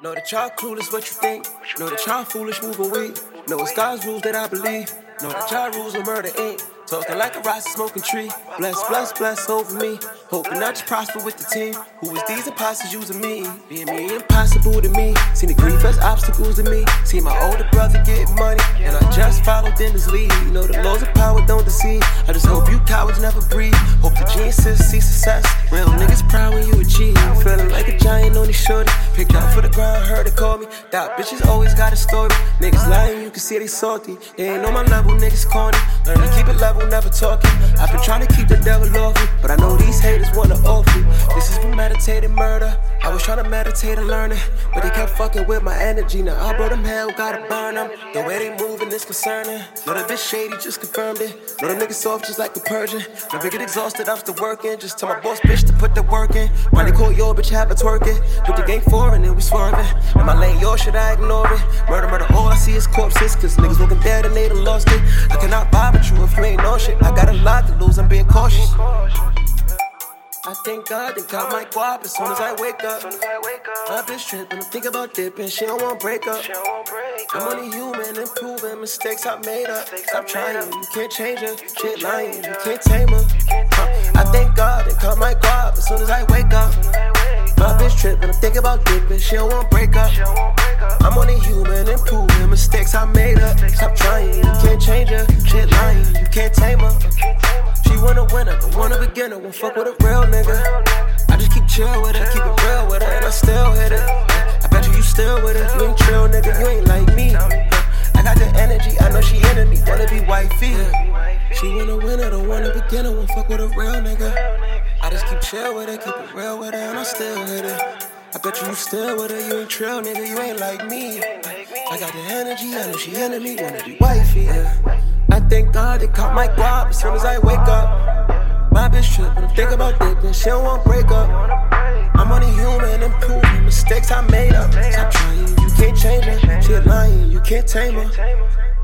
Know that y'all clueless what you think. Know that y'all foolish moving weak. Know it's God's rules that I believe. Know that y'all rules of murder ain't. Talking like a rotten smoking tree. Bless, bless, bless over me. Hoping I just prosper with the team. Who was these imposters using me? Being me impossible to me. Seen the grief as obstacles to me. See my older brother get money. And I just followed in his lead. Know the laws of power don't deceive. I just hope you cowards never breathe. Hope the geniuses see success. Real niggas proud giant on these shorty. Picked out for the ground, heard it call me. That bitches always got a story. Niggas lying, you can see they salty. They ain't on my level, niggas corny. Learn to keep it level never talking. I've been trying to keep the devil off me, but I know these haters wanna off. This is premeditated murder. I was trying to meditate and learn it, but they kept fucking with my energy. Now I brought them hell, gotta burn them. The way they moving is concerning. Know that this shady just confirmed it. Know them niggas soft just like the Persian. Never get exhausted, still working. Just tell my boss bitch to put the work in. Money call your bitch, have a twerking. Put the game for and we swerving. In my lane, your shit, I ignore it. Murder, murder, all I see is corpses. Cause niggas looking dead and they done lost it. I cannot vibe with you if you ain't know shit. I got a lot to lose, I'm being cautious. I thank God they got my guap as soon as I wake up. My bitch tripping, i think about dipping, she don't want break up. I'm only human, improving mistakes I made up. Stop trying, you can't change her. Shit lying, you can't tame her. Uh, I thank God they got my guap as soon as I wake up. My bitch tripping, i think about dipping, she don't want break up. I'm only human, improving mistakes I made up. Stop trying, you can't change her. Shit lying, you can't tame her. Winner, don't want a beginner, won't fuck with a real nigga. I just keep chill with her, keep it real with her, and I still hit it. I bet you you still with her, you ain't trill nigga, you ain't like me. I got the energy, I know she into me, wanna be wifey. She want a winner, don't want a beginner, won't fuck with a real nigga. I just keep chill with her, keep it real with her, and I still hit it. I bet you still with her, you ain't trill nigga, you ain't like me. I got the energy, I know she into me, wanna be wifey. Yeah. Thank God they caught my guap as soon as I wake up. My bitch trippin', think about dipping, she want break up. I'm only human, improving mistakes I made up. Stop trying, you can't change her. She lying, you can't tame her.